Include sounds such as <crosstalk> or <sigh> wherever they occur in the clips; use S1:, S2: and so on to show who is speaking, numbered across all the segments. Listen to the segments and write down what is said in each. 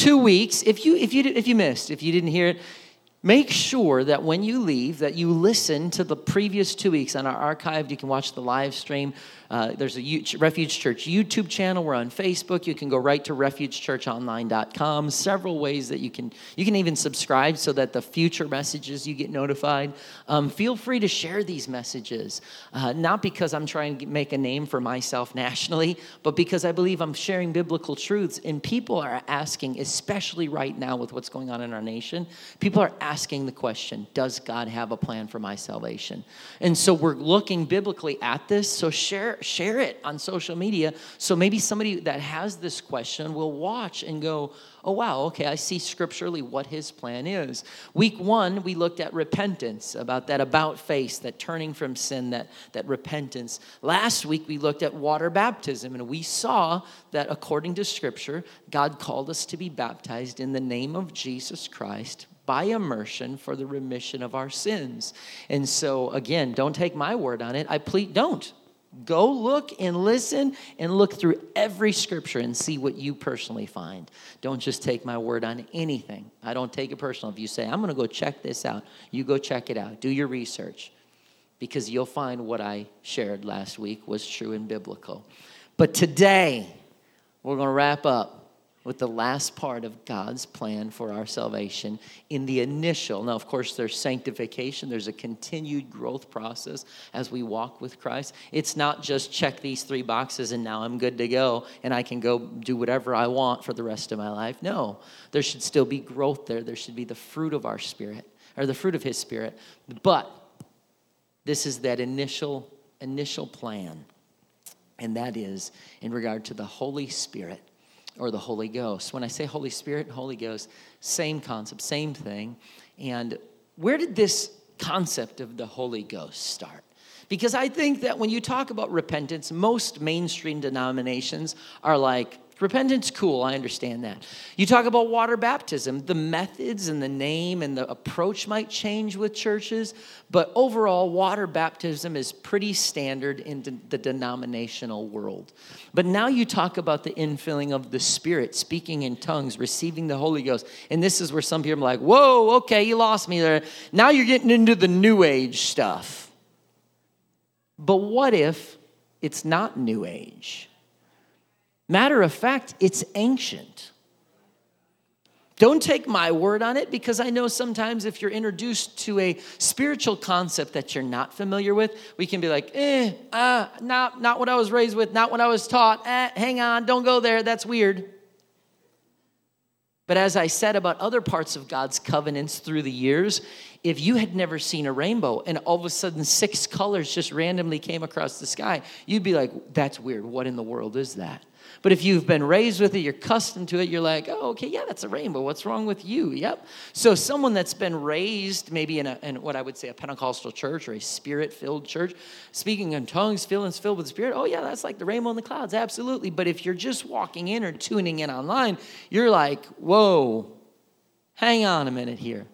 S1: two weeks, if you if you if you missed, if you didn't hear it, make sure that when you leave that you listen to the previous two weeks. On our archive you can watch the live stream uh, there's a U- refuge church youtube channel we're on facebook you can go right to refugechurchonline.com several ways that you can you can even subscribe so that the future messages you get notified um, feel free to share these messages uh, not because i'm trying to make a name for myself nationally but because i believe i'm sharing biblical truths and people are asking especially right now with what's going on in our nation people are asking the question Does God have a plan for my salvation? And so we're looking biblically at this. So share, share it on social media. So maybe somebody that has this question will watch and go, oh, wow, okay, I see scripturally what his plan is. Week one, we looked at repentance, about that about face, that turning from sin, that, that repentance. Last week, we looked at water baptism, and we saw that according to scripture, God called us to be baptized in the name of Jesus Christ by immersion for the remission of our sins. And so, again, don't take my word on it. I plead, don't. Go look and listen and look through every scripture and see what you personally find. Don't just take my word on anything. I don't take it personal. If you say, I'm going to go check this out, you go check it out. Do your research because you'll find what I shared last week was true and biblical. But today, we're going to wrap up with the last part of God's plan for our salvation in the initial. Now, of course, there's sanctification, there's a continued growth process as we walk with Christ. It's not just check these three boxes and now I'm good to go and I can go do whatever I want for the rest of my life. No, there should still be growth there. There should be the fruit of our spirit or the fruit of His spirit. But this is that initial initial plan and that is in regard to the holy spirit or the Holy Ghost. When I say Holy Spirit and Holy Ghost, same concept, same thing. And where did this concept of the Holy Ghost start? Because I think that when you talk about repentance, most mainstream denominations are like, Repentance, cool, I understand that. You talk about water baptism, the methods and the name and the approach might change with churches, but overall, water baptism is pretty standard in the denominational world. But now you talk about the infilling of the Spirit, speaking in tongues, receiving the Holy Ghost. And this is where some people are like, whoa, okay, you lost me there. Now you're getting into the New Age stuff. But what if it's not New Age? Matter of fact, it's ancient. Don't take my word on it because I know sometimes if you're introduced to a spiritual concept that you're not familiar with, we can be like, eh, uh, not, not what I was raised with, not what I was taught. Eh, hang on, don't go there, that's weird. But as I said about other parts of God's covenants through the years, if you had never seen a rainbow and all of a sudden six colors just randomly came across the sky, you'd be like, that's weird. What in the world is that? But if you've been raised with it, you're accustomed to it, you're like, oh, okay, yeah, that's a rainbow. What's wrong with you? Yep. So someone that's been raised maybe in, a, in what I would say a Pentecostal church or a spirit filled church, speaking in tongues, feelings filled with the spirit, oh, yeah, that's like the rainbow in the clouds. Absolutely. But if you're just walking in or tuning in online, you're like, whoa, hang on a minute here.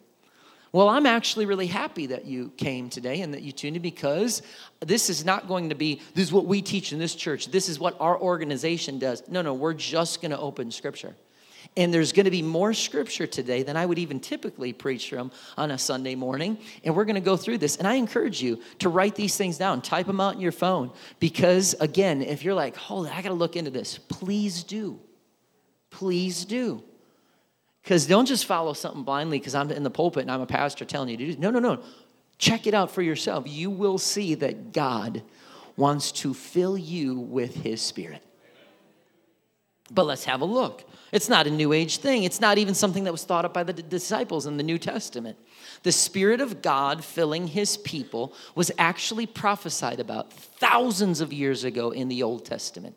S1: Well, I'm actually really happy that you came today and that you tuned in because this is not going to be, this is what we teach in this church. This is what our organization does. No, no, we're just going to open scripture. And there's going to be more scripture today than I would even typically preach from on a Sunday morning. And we're going to go through this. And I encourage you to write these things down, type them out in your phone. Because again, if you're like, holy, I got to look into this, please do. Please do. Because don't just follow something blindly because I'm in the pulpit and I'm a pastor telling you to do. No, no, no. Check it out for yourself. You will see that God wants to fill you with His Spirit. But let's have a look. It's not a New Age thing. It's not even something that was thought up by the disciples in the New Testament. The Spirit of God filling His people was actually prophesied about thousands of years ago in the Old Testament.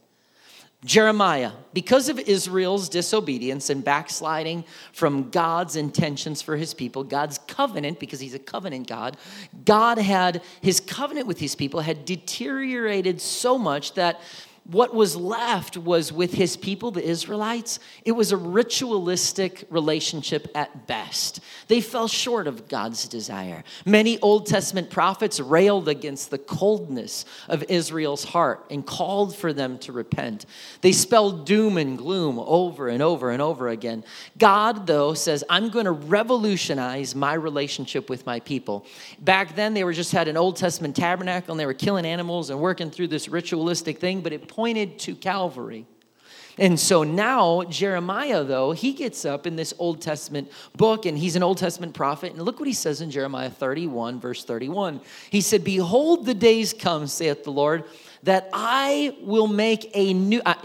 S1: Jeremiah, because of Israel's disobedience and backsliding from God's intentions for his people, God's covenant, because he's a covenant God, God had his covenant with his people had deteriorated so much that what was left was with his people, the Israelites, it was a ritualistic relationship at best. They fell short of God's desire. Many Old Testament prophets railed against the coldness of Israel's heart and called for them to repent. They spelled doom and gloom over and over and over again. God, though, says, I'm going to revolutionize my relationship with my people. Back then, they were just had an Old Testament tabernacle and they were killing animals and working through this ritualistic thing, but it pointed to Calvary. And so now, Jeremiah, though, he gets up in this Old Testament book and he's an Old Testament prophet. And look what he says in Jeremiah 31, verse 31. He said, Behold, the days come, saith the Lord, that I will make a new, uh,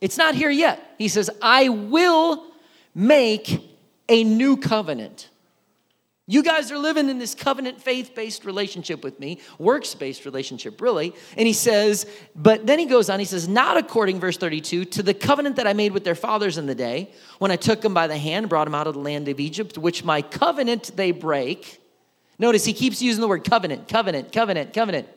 S1: it's not here yet. He says, I will make a new covenant. You guys are living in this covenant faith based relationship with me, works based relationship, really. And he says, but then he goes on, he says, not according, verse 32, to the covenant that I made with their fathers in the day, when I took them by the hand, and brought them out of the land of Egypt, which my covenant they break. Notice he keeps using the word covenant, covenant, covenant, covenant.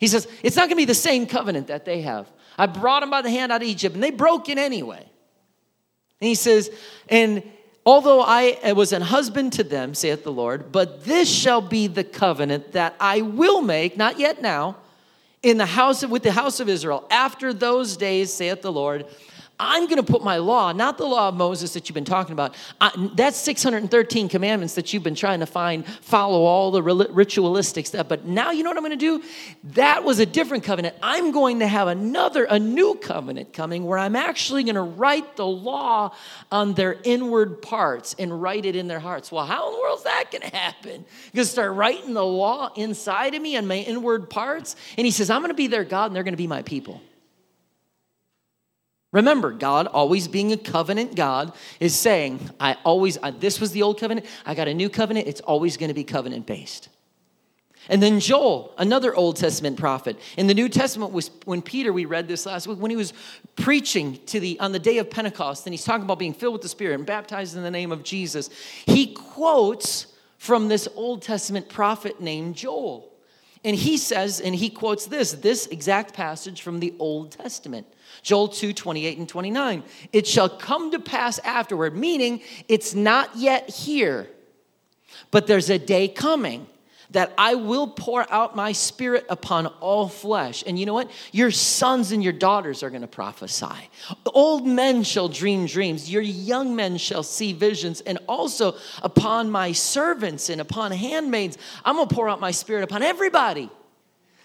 S1: He says, it's not gonna be the same covenant that they have. I brought them by the hand out of Egypt, and they broke it anyway. And he says, and Although I was an husband to them, saith the Lord, but this shall be the covenant that I will make, not yet now, in the house of, with the house of Israel. After those days, saith the Lord, I'm going to put my law, not the law of Moses that you've been talking about. I, that's 613 commandments that you've been trying to find, follow all the ritualistic stuff. But now you know what I'm going to do? That was a different covenant. I'm going to have another, a new covenant coming where I'm actually going to write the law on their inward parts and write it in their hearts. Well, how in the world is that going to happen? You're going to start writing the law inside of me and my inward parts? And he says, I'm going to be their God and they're going to be my people. Remember, God, always being a covenant God, is saying, I always, I, this was the old covenant, I got a new covenant, it's always going to be covenant based. And then Joel, another Old Testament prophet. In the New Testament was when Peter, we read this last week, when he was preaching to the on the day of Pentecost, and he's talking about being filled with the Spirit and baptized in the name of Jesus. He quotes from this Old Testament prophet named Joel. And he says, and he quotes this, this exact passage from the Old Testament. Joel 2 28 and 29. It shall come to pass afterward, meaning it's not yet here, but there's a day coming that I will pour out my spirit upon all flesh. And you know what? Your sons and your daughters are going to prophesy. Old men shall dream dreams. Your young men shall see visions. And also upon my servants and upon handmaids, I'm going to pour out my spirit upon everybody.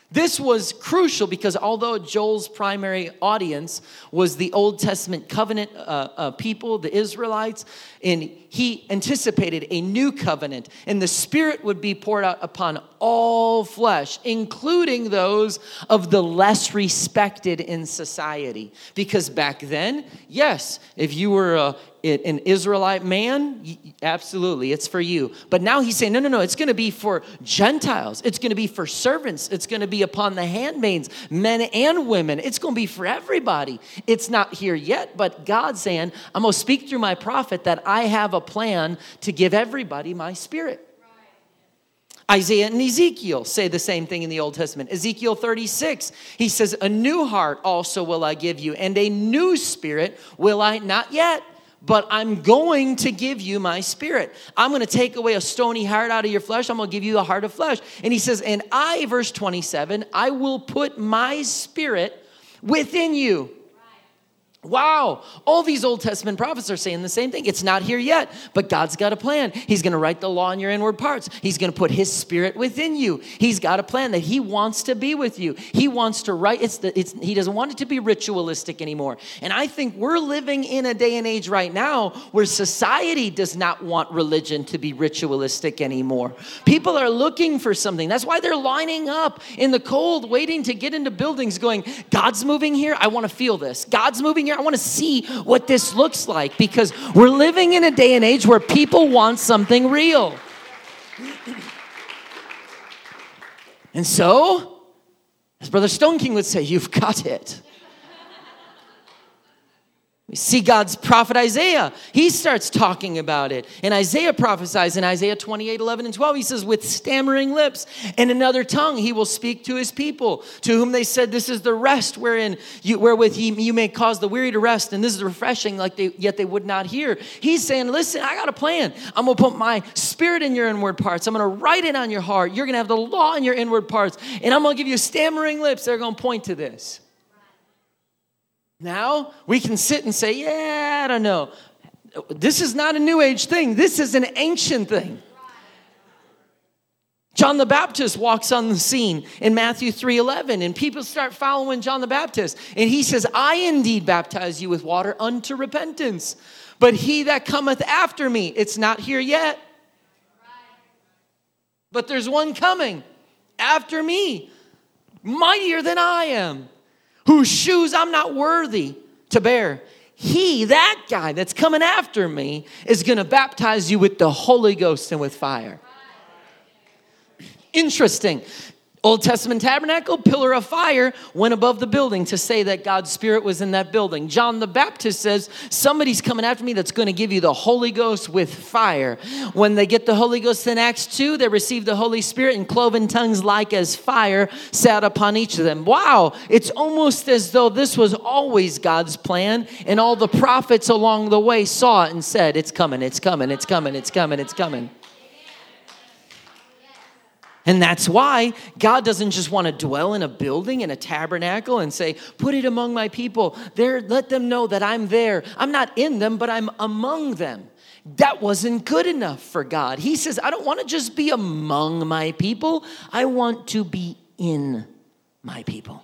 S1: This was crucial because although Joel's primary audience was the Old Testament covenant uh, uh, people, the Israelites, and he anticipated a new covenant, and the Spirit would be poured out upon all flesh, including those of the less respected in society. Because back then, yes, if you were a, an Israelite man, absolutely, it's for you. But now he's saying, no, no, no, it's going to be for Gentiles. It's going to be for servants. It's going to be upon the handmaids, men and women. It's going to be for everybody. It's not here yet, but God's saying, I'm going to speak through my prophet that I have a plan to give everybody my spirit. Isaiah and Ezekiel say the same thing in the Old Testament. Ezekiel 36, he says, A new heart also will I give you, and a new spirit will I not yet but I'm going to give you my spirit. I'm going to take away a stony heart out of your flesh. I'm going to give you a heart of flesh. And he says, And I, verse 27, I will put my spirit within you Wow, all these Old Testament prophets are saying the same thing. It's not here yet, but God's got a plan. He's going to write the law in your inward parts. He's going to put His Spirit within you. He's got a plan that He wants to be with you. He wants to write. It's, the, it's He doesn't want it to be ritualistic anymore. And I think we're living in a day and age right now where society does not want religion to be ritualistic anymore. People are looking for something. That's why they're lining up in the cold, waiting to get into buildings, going, "God's moving here. I want to feel this. God's moving here. I want to see what this looks like because we're living in a day and age where people want something real. And so, as Brother Stone King would say, you've got it. We see God's prophet Isaiah. He starts talking about it. And Isaiah prophesies in Isaiah 28 11 and 12. He says, With stammering lips and another tongue, he will speak to his people, to whom they said, This is the rest wherein you, wherewith he, you may cause the weary to rest, and this is refreshing, like they, yet they would not hear. He's saying, Listen, I got a plan. I'm going to put my spirit in your inward parts. I'm going to write it on your heart. You're going to have the law in your inward parts. And I'm going to give you stammering lips. They're going to point to this. Now we can sit and say, yeah, I don't know. This is not a new age thing, this is an ancient thing. John the Baptist walks on the scene in Matthew 3:11 and people start following John the Baptist and he says I indeed baptize you with water unto repentance but he that cometh after me it's not here yet but there's one coming after me mightier than I am whose shoes I'm not worthy to bear. He, that guy that's coming after me, is gonna baptize you with the Holy Ghost and with fire. Interesting. Old Testament tabernacle, pillar of fire went above the building to say that God's Spirit was in that building. John the Baptist says, Somebody's coming after me that's going to give you the Holy Ghost with fire. When they get the Holy Ghost in Acts 2, they receive the Holy Spirit, and cloven tongues like as fire sat upon each of them. Wow, it's almost as though this was always God's plan, and all the prophets along the way saw it and said, It's coming, it's coming, it's coming, it's coming, it's coming. And that's why God doesn't just want to dwell in a building, in a tabernacle, and say, Put it among my people. There, let them know that I'm there. I'm not in them, but I'm among them. That wasn't good enough for God. He says, I don't want to just be among my people, I want to be in my people.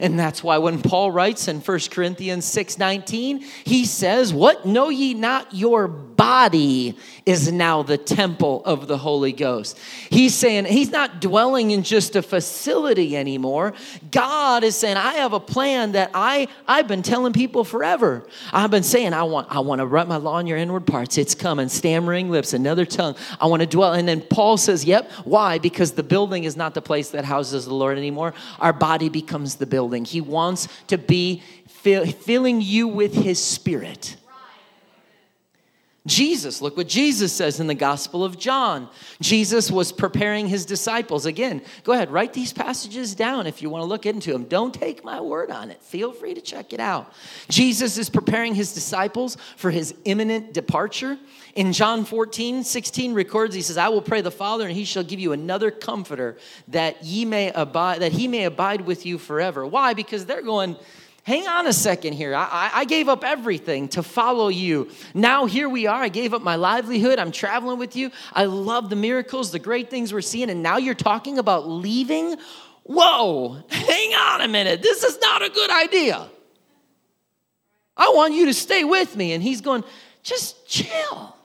S1: And that's why when Paul writes in 1 Corinthians 6 19, he says, What know ye not your body is now the temple of the Holy Ghost? He's saying he's not dwelling in just a facility anymore. God is saying, I have a plan that I, I've been telling people forever. I've been saying, I want, I want to write my law in your inward parts. It's coming, stammering lips, another tongue. I want to dwell. And then Paul says, Yep. Why? Because the building is not the place that houses the Lord anymore. Our body becomes the building building. He wants to be fill, filling you with His Spirit. Jesus, look what Jesus says in the Gospel of John. Jesus was preparing his disciples. Again, go ahead, write these passages down if you want to look into them. Don't take my word on it. Feel free to check it out. Jesus is preparing his disciples for his imminent departure. In John 14, 16 records, he says, I will pray the Father, and he shall give you another comforter that ye may abide, that he may abide with you forever. Why? Because they're going, hang on a second here. I, I, gave up everything to follow you. Now here we are. I gave up my livelihood. I'm traveling with you. I love the miracles, the great things we're seeing. And now you're talking about leaving? Whoa, hang on a minute. This is not a good idea. I want you to stay with me. And he's going, just chill.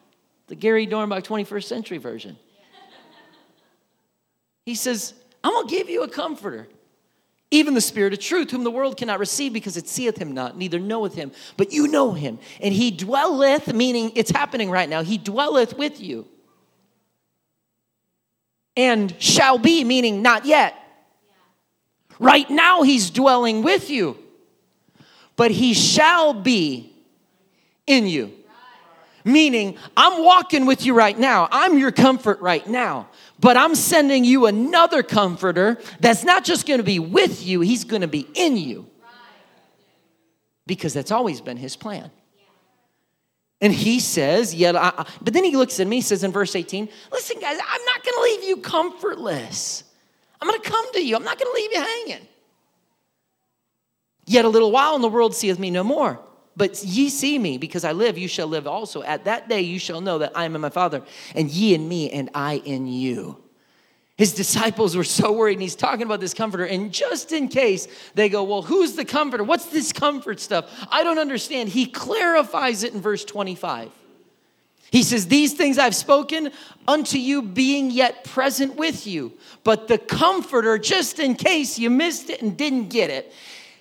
S1: The Gary Dornbach 21st century version. He says, I'm going to give you a comforter even the Spirit of truth, whom the world cannot receive because it seeth him not, neither knoweth him, but you know him. And he dwelleth, meaning it's happening right now, he dwelleth with you. And shall be, meaning not yet. Right now, he's dwelling with you, but he shall be in you. Meaning, I'm walking with you right now. I'm your comfort right now. But I'm sending you another comforter that's not just going to be with you, he's going to be in you. Because that's always been his plan. And he says, yet I, but then he looks at me, says in verse 18, listen, guys, I'm not going to leave you comfortless. I'm going to come to you. I'm not going to leave you hanging. Yet a little while, and the world seeth me no more. But ye see me, because I live, you shall live also. At that day you shall know that I am in my Father, and ye in me, and I in you. His disciples were so worried, and he's talking about this comforter. And just in case they go, Well, who's the comforter? What's this comfort stuff? I don't understand. He clarifies it in verse 25. He says, These things I've spoken unto you, being yet present with you. But the comforter, just in case you missed it and didn't get it,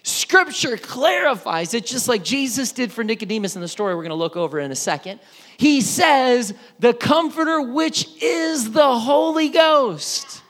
S1: Scripture clarifies it just like Jesus did for Nicodemus in the story we're going to look over in a second. He says, The Comforter, which is the Holy Ghost,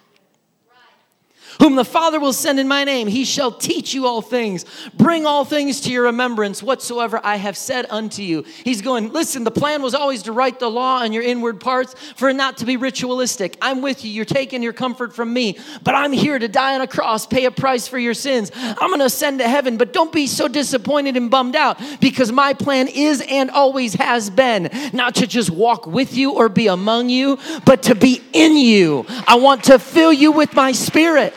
S1: whom the Father will send in my name. He shall teach you all things, bring all things to your remembrance, whatsoever I have said unto you. He's going, listen, the plan was always to write the law on your inward parts for not to be ritualistic. I'm with you. You're taking your comfort from me, but I'm here to die on a cross, pay a price for your sins. I'm going to ascend to heaven, but don't be so disappointed and bummed out because my plan is and always has been not to just walk with you or be among you, but to be in you. I want to fill you with my spirit.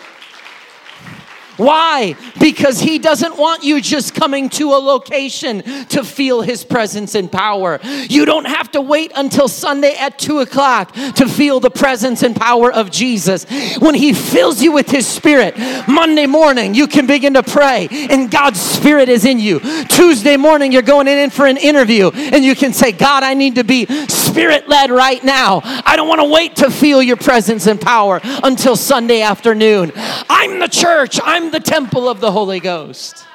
S1: Why? Because He doesn't want you just coming to a location to feel His presence and power. You don't have to wait until Sunday at two o'clock to feel the presence and power of Jesus. When He fills you with His Spirit, Monday morning you can begin to pray and God's Spirit is in you. Tuesday morning you're going in for an interview and you can say, God, I need to be Spirit led right now. I don't want to wait to feel your presence and power until Sunday afternoon. I'm the church. I'm the temple of the Holy Ghost.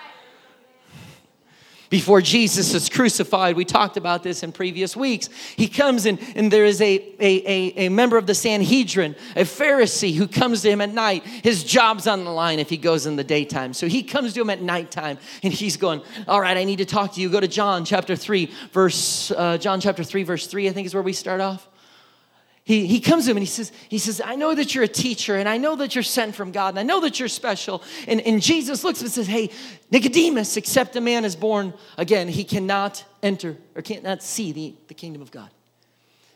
S1: Before Jesus is crucified, we talked about this in previous weeks. He comes in, and there is a, a, a, a member of the Sanhedrin, a Pharisee, who comes to him at night. His job's on the line if he goes in the daytime. So he comes to him at nighttime, and he's going, All right, I need to talk to you. Go to John chapter 3, verse, uh, John chapter 3, verse 3, I think is where we start off he, he comes to him and he says, he says, I know that you're a teacher and I know that you're sent from God and I know that you're special. And, and Jesus looks and says, Hey, Nicodemus, except a man is born again, he cannot enter or cannot see the, the kingdom of God.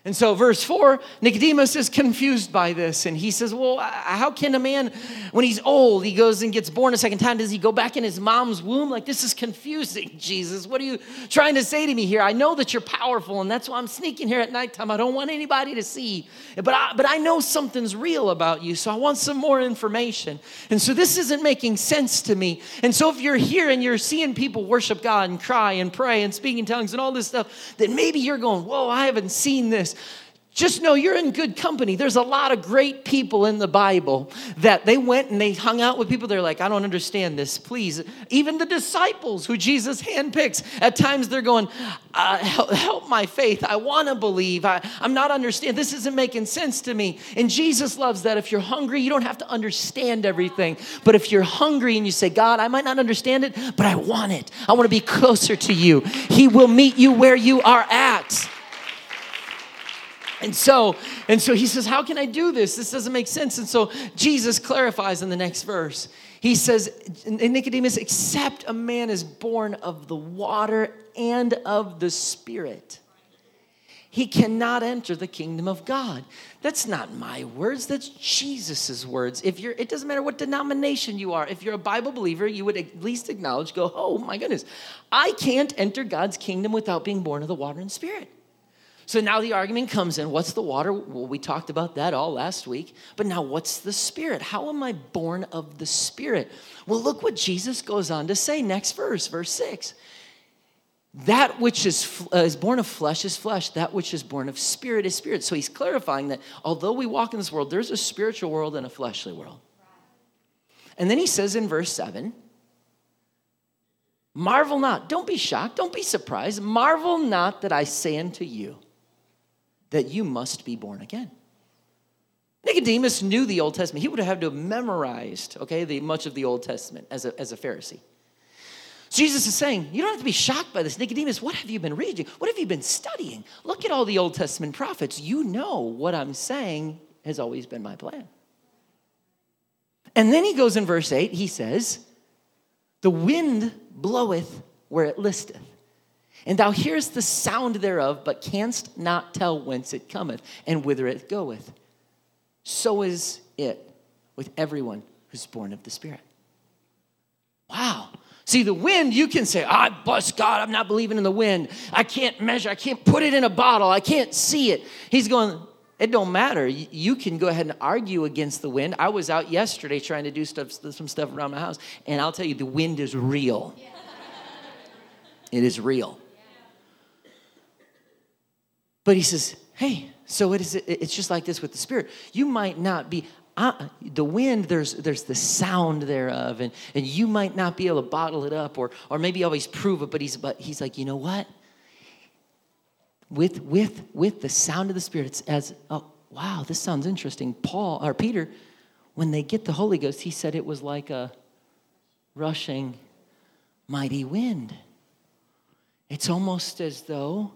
S1: And so, verse 4, Nicodemus is confused by this. And he says, Well, how can a man, when he's old, he goes and gets born a second time, does he go back in his mom's womb? Like, this is confusing, <laughs> Jesus. What are you trying to say to me here? I know that you're powerful, and that's why I'm sneaking here at nighttime. I don't want anybody to see. But I, but I know something's real about you, so I want some more information. And so, this isn't making sense to me. And so, if you're here and you're seeing people worship God and cry and pray and speak in tongues and all this stuff, then maybe you're going, Whoa, I haven't seen this just know you're in good company. There's a lot of great people in the Bible that they went and they hung out with people. They're like, I don't understand this. Please. Even the disciples who Jesus handpicks, at times they're going, uh, help, help, my faith. I want to believe. I, I'm not understanding. This isn't making sense to me. And Jesus loves that. If you're hungry, you don't have to understand everything. But if you're hungry and you say, God, I might not understand it, but I want it. I want to be closer to you. He will meet you where you are at. And so, and so he says, How can I do this? This doesn't make sense. And so Jesus clarifies in the next verse. He says, Nicodemus, except a man is born of the water and of the Spirit, he cannot enter the kingdom of God. That's not my words, that's Jesus' words. If you're, it doesn't matter what denomination you are, if you're a Bible believer, you would at least acknowledge, go, oh my goodness, I can't enter God's kingdom without being born of the water and spirit. So now the argument comes in what's the water? Well, we talked about that all last week. But now what's the spirit? How am I born of the spirit? Well, look what Jesus goes on to say. Next verse, verse 6. That which is, uh, is born of flesh is flesh, that which is born of spirit is spirit. So he's clarifying that although we walk in this world, there's a spiritual world and a fleshly world. And then he says in verse 7 Marvel not, don't be shocked, don't be surprised. Marvel not that I say unto you that you must be born again. Nicodemus knew the Old Testament. He would have had to have memorized, okay, the, much of the Old Testament as a, as a Pharisee. Jesus is saying, you don't have to be shocked by this. Nicodemus, what have you been reading? What have you been studying? Look at all the Old Testament prophets. You know what I'm saying has always been my plan. And then he goes in verse 8, he says, The wind bloweth where it listeth and thou hearest the sound thereof, but canst not tell whence it cometh and whither it goeth. So is it with everyone who's born of the Spirit. Wow. See, the wind, you can say, I bless God, I'm not believing in the wind. I can't measure, I can't put it in a bottle, I can't see it. He's going, it don't matter. You can go ahead and argue against the wind. I was out yesterday trying to do stuff, some stuff around my house, and I'll tell you, the wind is real. It is real. But he says, hey, so it is, it's just like this with the Spirit. You might not be, uh, the wind, there's, there's the sound thereof, and, and you might not be able to bottle it up or, or maybe always prove it, but he's, but he's like, you know what? With, with, with the sound of the Spirit, it's as, oh, wow, this sounds interesting. Paul, or Peter, when they get the Holy Ghost, he said it was like a rushing mighty wind. It's almost as though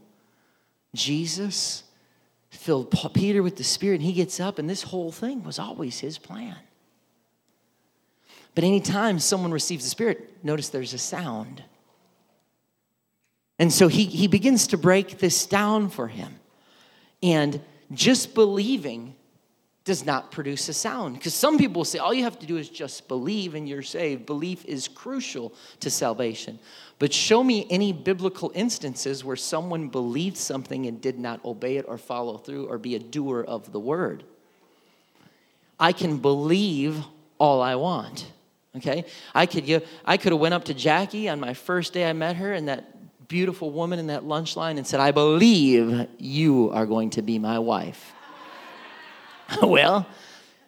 S1: Jesus filled Peter with the Spirit and he gets up, and this whole thing was always his plan. But anytime someone receives the Spirit, notice there's a sound. And so he, he begins to break this down for him. And just believing does not produce a sound. Because some people say all you have to do is just believe and you're saved. Belief is crucial to salvation. But show me any biblical instances where someone believed something and did not obey it or follow through or be a doer of the word. I can believe all I want. Okay? I could I could have went up to Jackie on my first day I met her and that beautiful woman in that lunch line and said, "I believe you are going to be my wife." <laughs> well,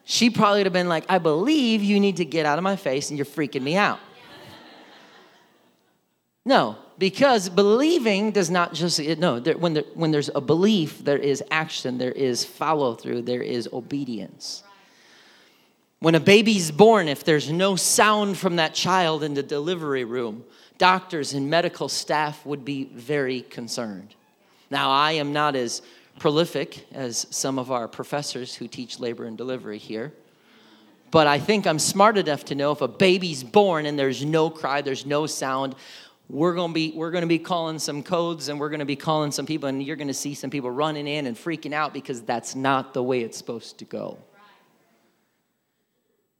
S1: she probably would have been like, I believe you need to get out of my face and you're freaking me out. No, because believing does not just, no, there, when, there, when there's a belief, there is action, there is follow through, there is obedience. When a baby's born, if there's no sound from that child in the delivery room, doctors and medical staff would be very concerned. Now, I am not as prolific as some of our professors who teach labor and delivery here. But I think I'm smart enough to know if a baby's born and there's no cry, there's no sound, we're going to be we're going to be calling some codes and we're going to be calling some people and you're going to see some people running in and freaking out because that's not the way it's supposed to go.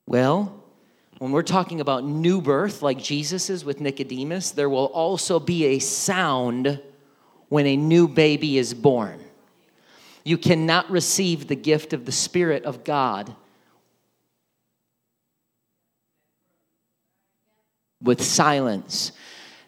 S1: Well, when we're talking about new birth like Jesus is with Nicodemus, there will also be a sound when a new baby is born. You cannot receive the gift of the Spirit of God with silence.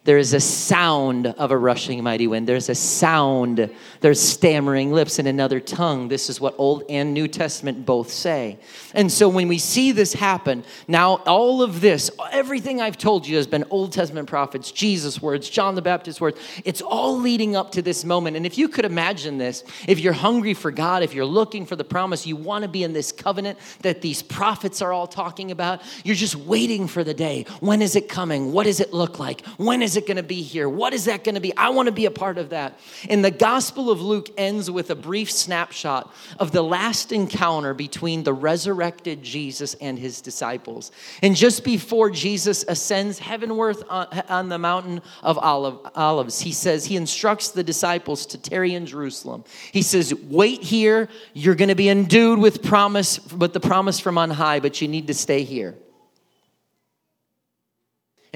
S1: There is a sound of a rushing mighty wind. There's a sound. There's stammering lips in another tongue. This is what Old and New Testament both say. And so when we see this happen, now all of this, everything I've told you has been Old Testament prophets, Jesus' words, John the Baptist's words. It's all leading up to this moment. And if you could imagine this, if you're hungry for God, if you're looking for the promise, you want to be in this covenant that these prophets are all talking about, you're just waiting for the day. When is it coming? What does it look like? When is it going to be here? What is that going to be? I want to be a part of that. And the Gospel of Luke ends with a brief snapshot of the last encounter between the resurrected Jesus and his disciples. And just before Jesus ascends heavenward on the mountain of Olives, he says, he instructs the disciples to tarry in Jerusalem. He says, Wait here. You're going to be endued with promise, with the promise from on high, but you need to stay here.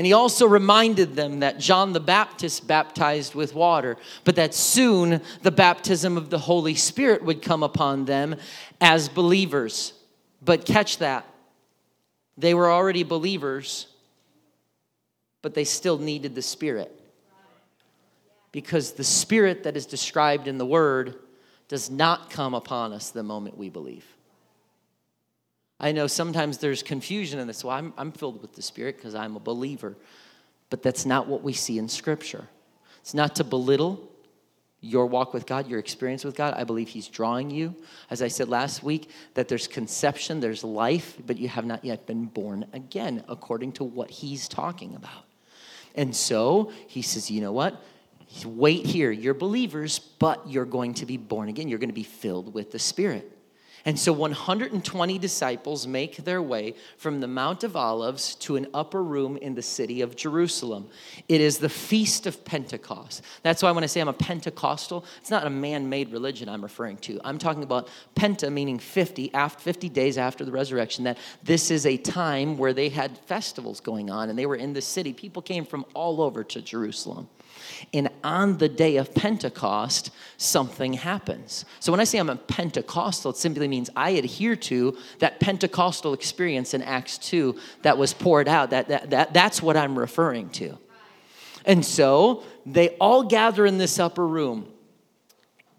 S1: And he also reminded them that John the Baptist baptized with water, but that soon the baptism of the Holy Spirit would come upon them as believers. But catch that. They were already believers, but they still needed the Spirit. Because the Spirit that is described in the Word does not come upon us the moment we believe. I know sometimes there's confusion in this. Well, I'm, I'm filled with the Spirit because I'm a believer. But that's not what we see in Scripture. It's not to belittle your walk with God, your experience with God. I believe He's drawing you. As I said last week, that there's conception, there's life, but you have not yet been born again, according to what He's talking about. And so He says, you know what? Wait here. You're believers, but you're going to be born again. You're going to be filled with the Spirit. And so 120 disciples make their way from the Mount of Olives to an upper room in the city of Jerusalem. It is the Feast of Pentecost. That's why when I say I'm a Pentecostal, it's not a man made religion I'm referring to. I'm talking about Penta, meaning 50, after 50 days after the resurrection, that this is a time where they had festivals going on and they were in the city. People came from all over to Jerusalem. And on the day of Pentecost, something happens. So when I say I'm a Pentecostal, it simply means I adhere to that Pentecostal experience in Acts 2 that was poured out. That, that, that, that's what I'm referring to. And so they all gather in this upper room.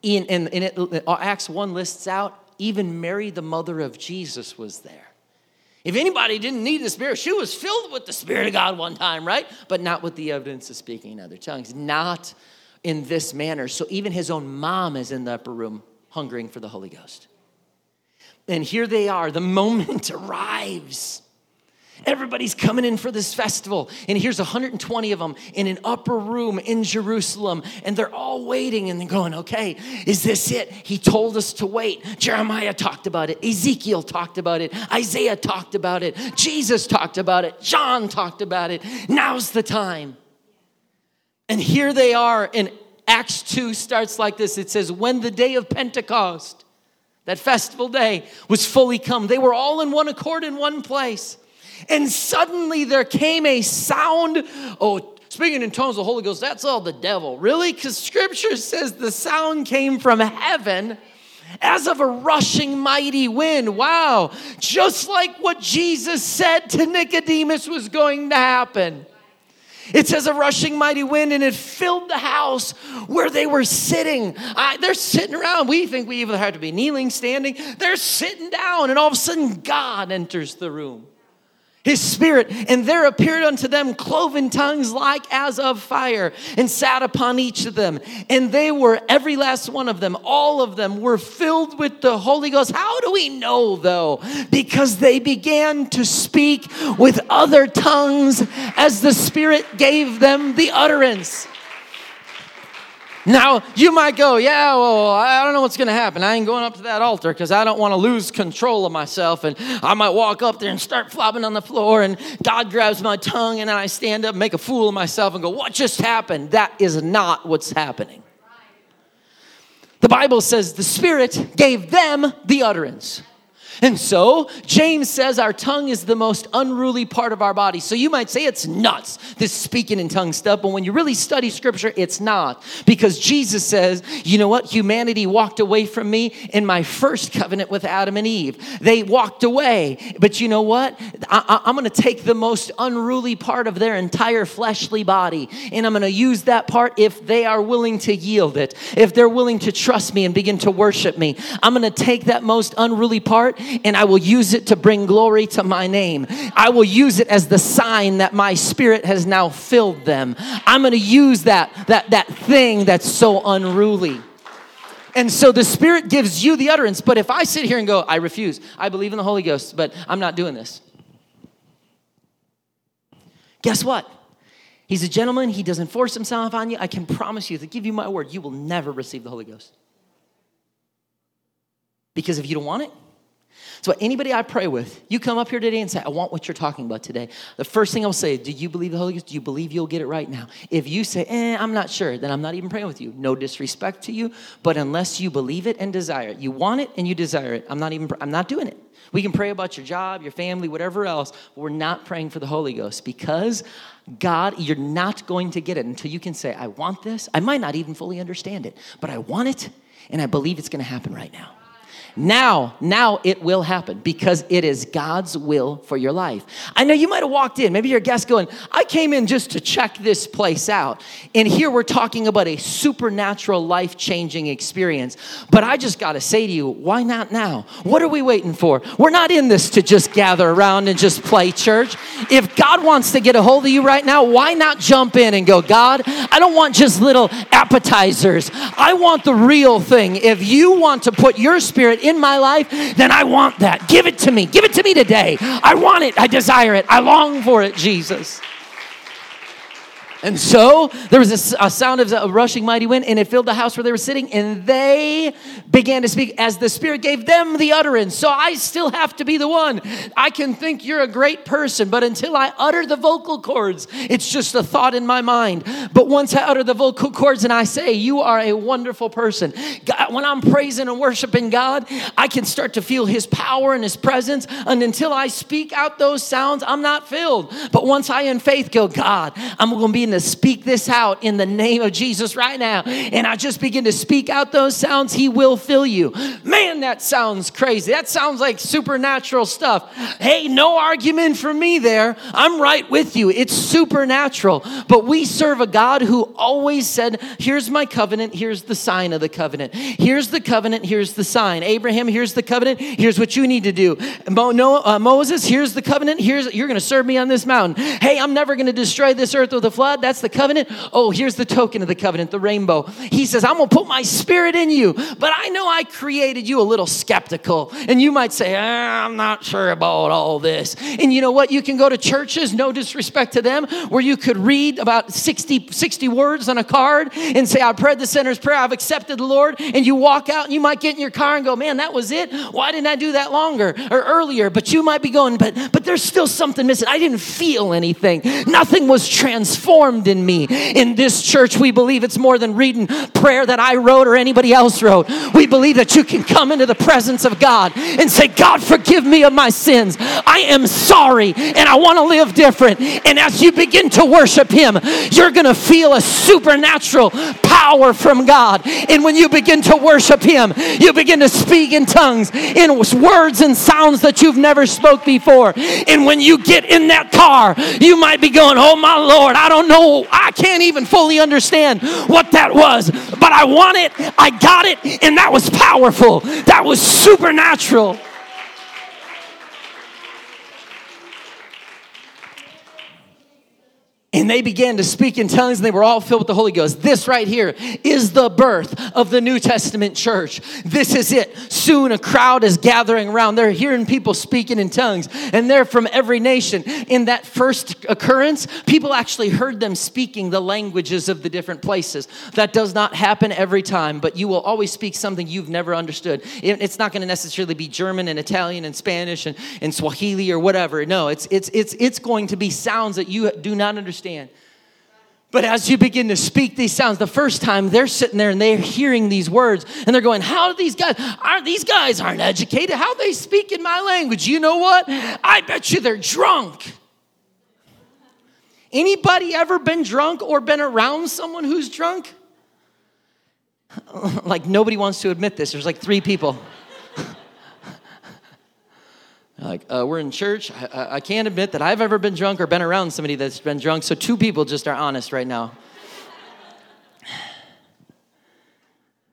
S1: In, in, in it, Acts 1 lists out, even Mary, the mother of Jesus, was there. If anybody didn't need the Spirit, she was filled with the Spirit of God one time, right? But not with the evidence of speaking in other tongues, not in this manner. So even his own mom is in the upper room hungering for the Holy Ghost. And here they are, the <laughs> moment arrives. Everybody's coming in for this festival, and here's 120 of them in an upper room in Jerusalem, and they're all waiting and they're going, Okay, is this it? He told us to wait. Jeremiah talked about it, Ezekiel talked about it, Isaiah talked about it, Jesus talked about it, John talked about it. Now's the time. And here they are, and Acts 2 starts like this it says, When the day of Pentecost, that festival day, was fully come, they were all in one accord in one place. And suddenly there came a sound. Oh, speaking in tongues of the Holy Ghost, that's all the devil. Really? Because scripture says the sound came from heaven as of a rushing mighty wind. Wow. Just like what Jesus said to Nicodemus was going to happen. It says a rushing mighty wind, and it filled the house where they were sitting. I, they're sitting around. We think we even have to be kneeling, standing. They're sitting down, and all of a sudden, God enters the room his spirit, and there appeared unto them cloven tongues like as of fire, and sat upon each of them. And they were, every last one of them, all of them were filled with the Holy Ghost. How do we know though? Because they began to speak with other tongues as the Spirit gave them the utterance. Now, you might go, yeah, well, I don't know what's going to happen. I ain't going up to that altar because I don't want to lose control of myself. And I might walk up there and start flopping on the floor, and God grabs my tongue, and then I stand up, make a fool of myself, and go, what just happened? That is not what's happening. The Bible says the Spirit gave them the utterance. And so, James says our tongue is the most unruly part of our body. So, you might say it's nuts, this speaking in tongue stuff, but when you really study scripture, it's not. Because Jesus says, you know what? Humanity walked away from me in my first covenant with Adam and Eve. They walked away. But you know what? I, am going to take the most unruly part of their entire fleshly body, and I'm going to use that part if they are willing to yield it, if they're willing to trust me and begin to worship me. I'm going to take that most unruly part and I will use it to bring glory to my name. I will use it as the sign that my spirit has now filled them. I'm going to use that, that, that thing that's so unruly. And so the Spirit gives you the utterance. But if I sit here and go, I refuse, I believe in the Holy Ghost, but I'm not doing this. Guess what? He's a gentleman. He doesn't force himself on you. I can promise you, to give you my word, you will never receive the Holy Ghost. Because if you don't want it, so, anybody I pray with, you come up here today and say, I want what you're talking about today. The first thing I'll say, Do you believe the Holy Ghost? Do you believe you'll get it right now? If you say, eh, I'm not sure, then I'm not even praying with you. No disrespect to you, but unless you believe it and desire it, you want it and you desire it, I'm not even, I'm not doing it. We can pray about your job, your family, whatever else, but we're not praying for the Holy Ghost because God, you're not going to get it until you can say, I want this. I might not even fully understand it, but I want it and I believe it's going to happen right now. Now, now it will happen because it is God's will for your life. I know you might have walked in, maybe you're a guest going, I came in just to check this place out. And here we're talking about a supernatural, life changing experience. But I just got to say to you, why not now? What are we waiting for? We're not in this to just gather around and just play church. If God wants to get a hold of you right now, why not jump in and go, God, I don't want just little appetizers. I want the real thing. If you want to put your spirit in my life, then I want that. Give it to me. Give it to me today. I want it. I desire it. I long for it, Jesus. And so there was a, a, sound of a rushing mighty wind, and it filled the house where they were sitting, and they began to speak as the Spirit gave them the utterance. So I still have to be the one. I can think you're a great person, but until I utter the vocal cords, it's just a thought in my mind. But once I utter the vocal cords and I say, You are a wonderful person, God, uh, when I'm praising and worshiping God, I can start to feel His power and His presence. And until I speak out those sounds, I'm not filled. But once I, in faith, go, God, I'm going to be to speak this out in the name of Jesus right now. And I just begin to speak out those sounds, He will fill you. Man, that sounds crazy. That sounds like supernatural stuff. Hey, no argument for me there. I'm right with you. It's supernatural. But we serve a God who always said, Here's my covenant, here's the sign of the covenant. Here's the covenant, here's the sign. Abraham, here's the covenant, here's what you need to do. Mo- Noah, uh, Moses, here's the covenant, here's you're going to serve me on this mountain. Hey, I'm never going to destroy this earth with a flood that's the covenant. Oh, here's the token of the covenant, the rainbow. He says, I'm going to put my spirit in you, but I know I created you a little skeptical, and you might say, ah, I'm not sure about all this. And you know what? You can go to churches, no disrespect to them, where you could read about 60, 60 words on a card and say, I prayed the sinner's prayer, I've accepted the Lord, and you walk out and you might get in your car and go, Man, that was it. Why didn't I do that longer or earlier? But you might be going, But but there's still something missing. I didn't feel anything. Nothing was transformed in me. In this church, we believe it's more than reading prayer that I wrote or anybody else wrote. We believe that you can come into the presence of God and say, God, forgive me of my sins. I am sorry and I want to live different. And as you begin to worship Him, you're going to feel a supernatural power from God. And when you begin to worship Him, you begin to speak in tongues, in words and sounds that you've never spoke before. And when you get in that car, you might be going, Oh my Lord, I don't know. I can't even fully understand what that was, but I want it. I got it. And that was powerful. That was supernatural. And they began to speak in tongues and they were all filled with the Holy Ghost. This right here is the birth of the New Testament church. This is it. Soon a crowd is gathering around. They're hearing people speaking in tongues and they're from every nation. In that first occurrence, people actually heard them speaking the languages of the different places. That does not happen every time, but you will always speak something you've never understood. It's not going to necessarily be German and Italian and Spanish and, and Swahili or whatever. No, it's, it's, it's, it's going to be sounds that you do not understand understand. But as you begin to speak these sounds, the first time they're sitting there and they're hearing these words and they're going, How do these guys aren't these guys aren't educated? How they speak in my language? You know what? I bet you they're drunk. Anybody ever been drunk or been around someone who's drunk? <laughs> Like nobody wants to admit this. There's like three people. Like, uh, we're in church. I, I can't admit that I've ever been drunk or been around somebody that's been drunk. So, two people just are honest right now. <sighs>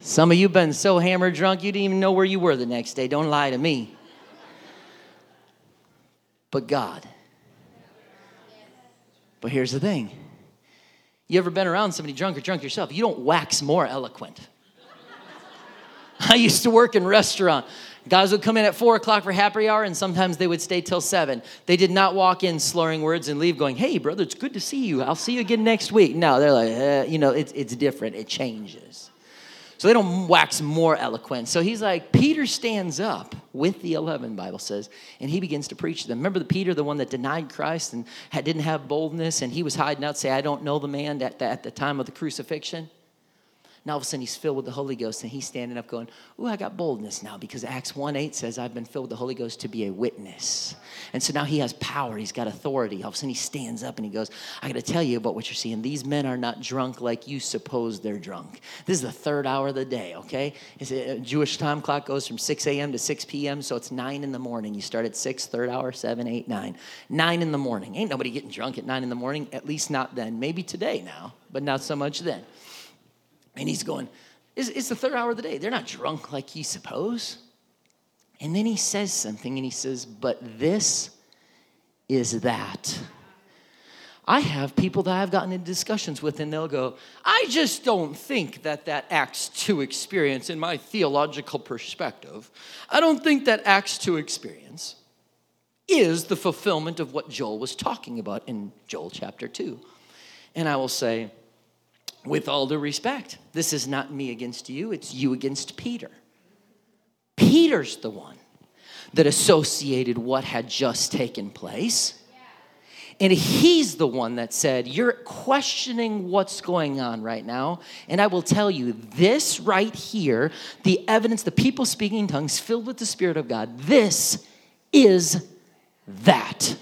S1: Some of you been so hammered drunk you didn't even know where you were the next day. Don't lie to me. But God. But here's the thing. You ever been around somebody drunk or drunk yourself? You don't wax more eloquent. <laughs> I used to work in restaurant. Guys would come in at four o'clock for happy hour, and sometimes they would stay till seven. They did not walk in slurring words and leave going, "Hey, brother, it's good to see you. I'll see you again next week." No, they're like, eh, you know, it's it's different. It changes. So they don't wax more eloquent. So he's like, Peter stands up with the 11, Bible says, and he begins to preach to them. Remember the Peter, the one that denied Christ and had, didn't have boldness, and he was hiding out, say, I don't know the man at the, at the time of the crucifixion? Now all of a sudden he's filled with the Holy Ghost and he's standing up going, Ooh, I got boldness now because Acts 1 8 says, I've been filled with the Holy Ghost to be a witness. And so now he has power, he's got authority. All of a sudden he stands up and he goes, I got to tell you about what you're seeing. These men are not drunk like you suppose they're drunk. This is the third hour of the day, okay? Is it, uh, Jewish time clock goes from 6 a.m. to 6 p.m., so it's 9 in the morning. You start at 6, third hour, 7, 8, 9. 9 in the morning. Ain't nobody getting drunk at 9 in the morning, at least not then. Maybe today now, but not so much then. And he's going, it's, it's the third hour of the day. They're not drunk like you suppose. And then he says something and he says, But this is that. I have people that I've gotten in discussions with, and they'll go, I just don't think that that Acts 2 experience, in my theological perspective, I don't think that Acts 2 experience is the fulfillment of what Joel was talking about in Joel chapter 2. And I will say, with all due respect, this is not me against you, it's you against Peter. Peter's the one that associated what had just taken place. And he's the one that said, You're questioning what's going on right now. And I will tell you, this right here, the evidence, the people speaking in tongues filled with the Spirit of God, this is that.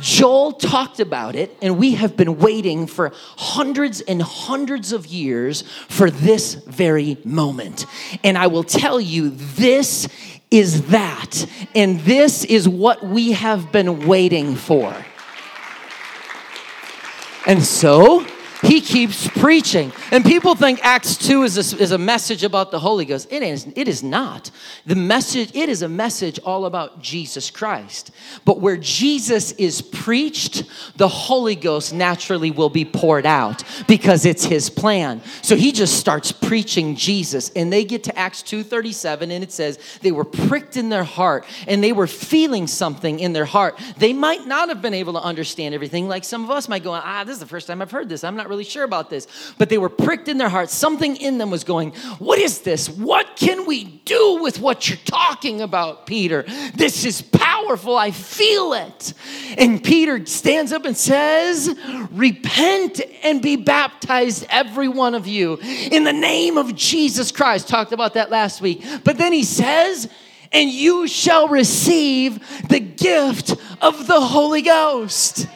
S1: Joel talked about it, and we have been waiting for hundreds and hundreds of years for this very moment. And I will tell you, this is that, and this is what we have been waiting for. And so, keeps preaching. And people think Acts 2 is a, is a message about the Holy Ghost. It is, it is not. The message, it is a message all about Jesus Christ. But where Jesus is preached, the Holy Ghost naturally will be poured out because it's his plan. So he just starts preaching Jesus. And they get to Acts 2:37, and it says they were pricked in their heart and they were feeling something in their heart. They might not have been able to understand everything, like some of us might go, ah, this is the first time I've heard this. I'm not really sure about this. But they were pricked in their hearts. Something in them was going, What is this? What can we do with what you're talking about, Peter? This is powerful. I feel it. And Peter stands up and says, Repent and be baptized, every one of you, in the name of Jesus Christ. Talked about that last week. But then he says, and you shall receive the gift of the Holy Ghost.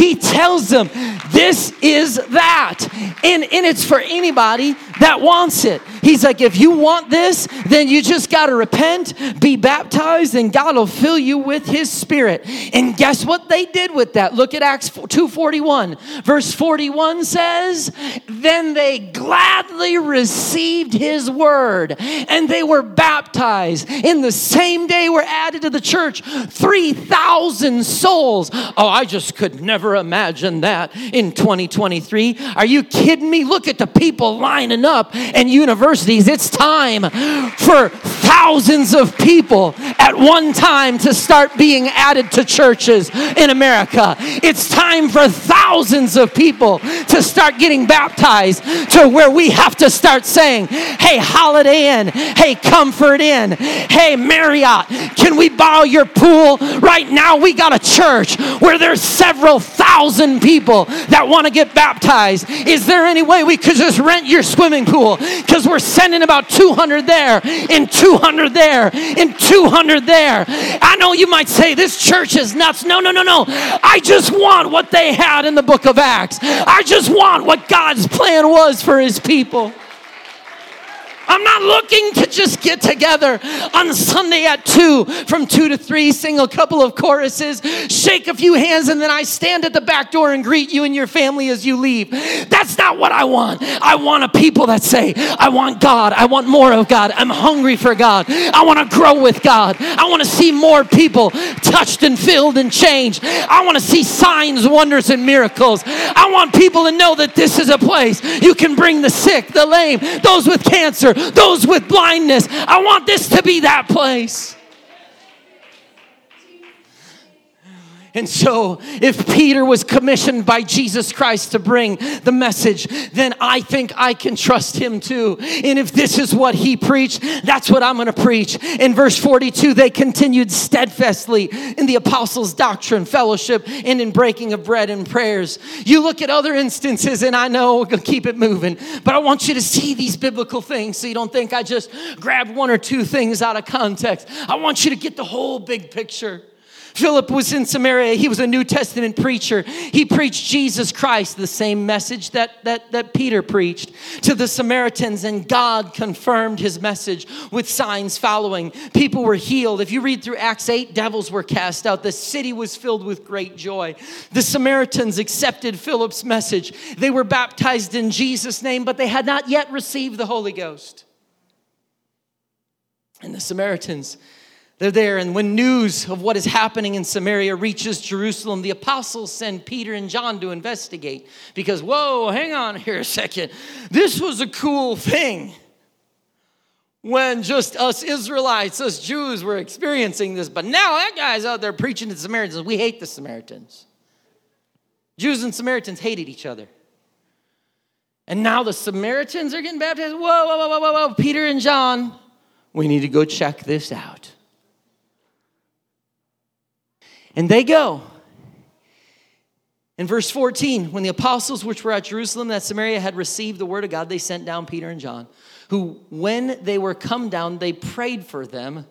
S1: He tells them, This is that. And, and it's for anybody that wants it. He's like, If you want this, then you just got to repent, be baptized, and God will fill you with His Spirit. And guess what they did with that? Look at Acts 2:41. Verse 41 says, Then they gladly received His word, and they were baptized. In the same day were added to the church 3,000 souls. Oh, I just could never imagine that in 2023. Are you kidding me? Look at the people lining up in universities. It's time for thousands of people at one time to start being added to churches in America. It's time for thousands of people to start getting baptized to where we have to start saying, hey, Holiday Inn, hey, Comfort Inn, hey, Marriott, can we borrow your pool? Right now, we got a church where there's several thousand people that want to get baptized. Is there any way we could just rent your swimming pool? Because we're sending about 200 there and 200 there and 200 there. I know you might say this church is nuts. No, no, no, no. I just want what they had in the book of Acts. I just want what God's plan was for his people. I'm not looking to just get together on Sunday at 2 from 2 to 3, sing a couple of choruses, shake a few hands, and then I stand at the back door and greet you and your family as you leave. That's not what I want. I want a people that say, I want God. I want more of God. I'm hungry for God. I want to grow with God. I want to see more people touched and filled and changed. I want to see signs, wonders, and miracles. I want people to know that this is a place you can bring the sick, the lame, those with cancer, those with blindness. I want this to be that place. And so, if Peter was commissioned by Jesus Christ to bring the message, then I think I can trust him too. And if this is what he preached, that's what I'm going to preach. In verse 42, they continued steadfastly in the apostles' doctrine, fellowship, and in breaking of bread and prayers. You look at other instances, and I know we're going to keep it moving, but I want you to see these biblical things so you don't think I just grabbed one or two things out of context. I want you to get the whole big picture. Philip was in Samaria. He was a New Testament preacher. He preached Jesus Christ, the same message that, that, that Peter preached to the Samaritans, and God confirmed his message with signs following. People were healed. If you read through Acts 8, devils were cast out. The city was filled with great joy. The Samaritans accepted Philip's message. They were baptized in Jesus' name, but they had not yet received the Holy Ghost. And the Samaritans they're there, and when news of what is happening in Samaria reaches Jerusalem, the apostles send Peter and John to investigate because, whoa, hang on here a second. This was a cool thing when just us Israelites, us Jews, were experiencing this, but now that guy's out there preaching to the Samaritans. We hate the Samaritans. Jews and Samaritans hated each other. And now the Samaritans are getting baptized. Whoa, whoa, whoa, whoa, whoa. Peter and John, we need to go check this out. And they go. In verse 14, when the apostles which were at Jerusalem that Samaria had received the word of God, they sent down Peter and John, who, when they were come down, they prayed for them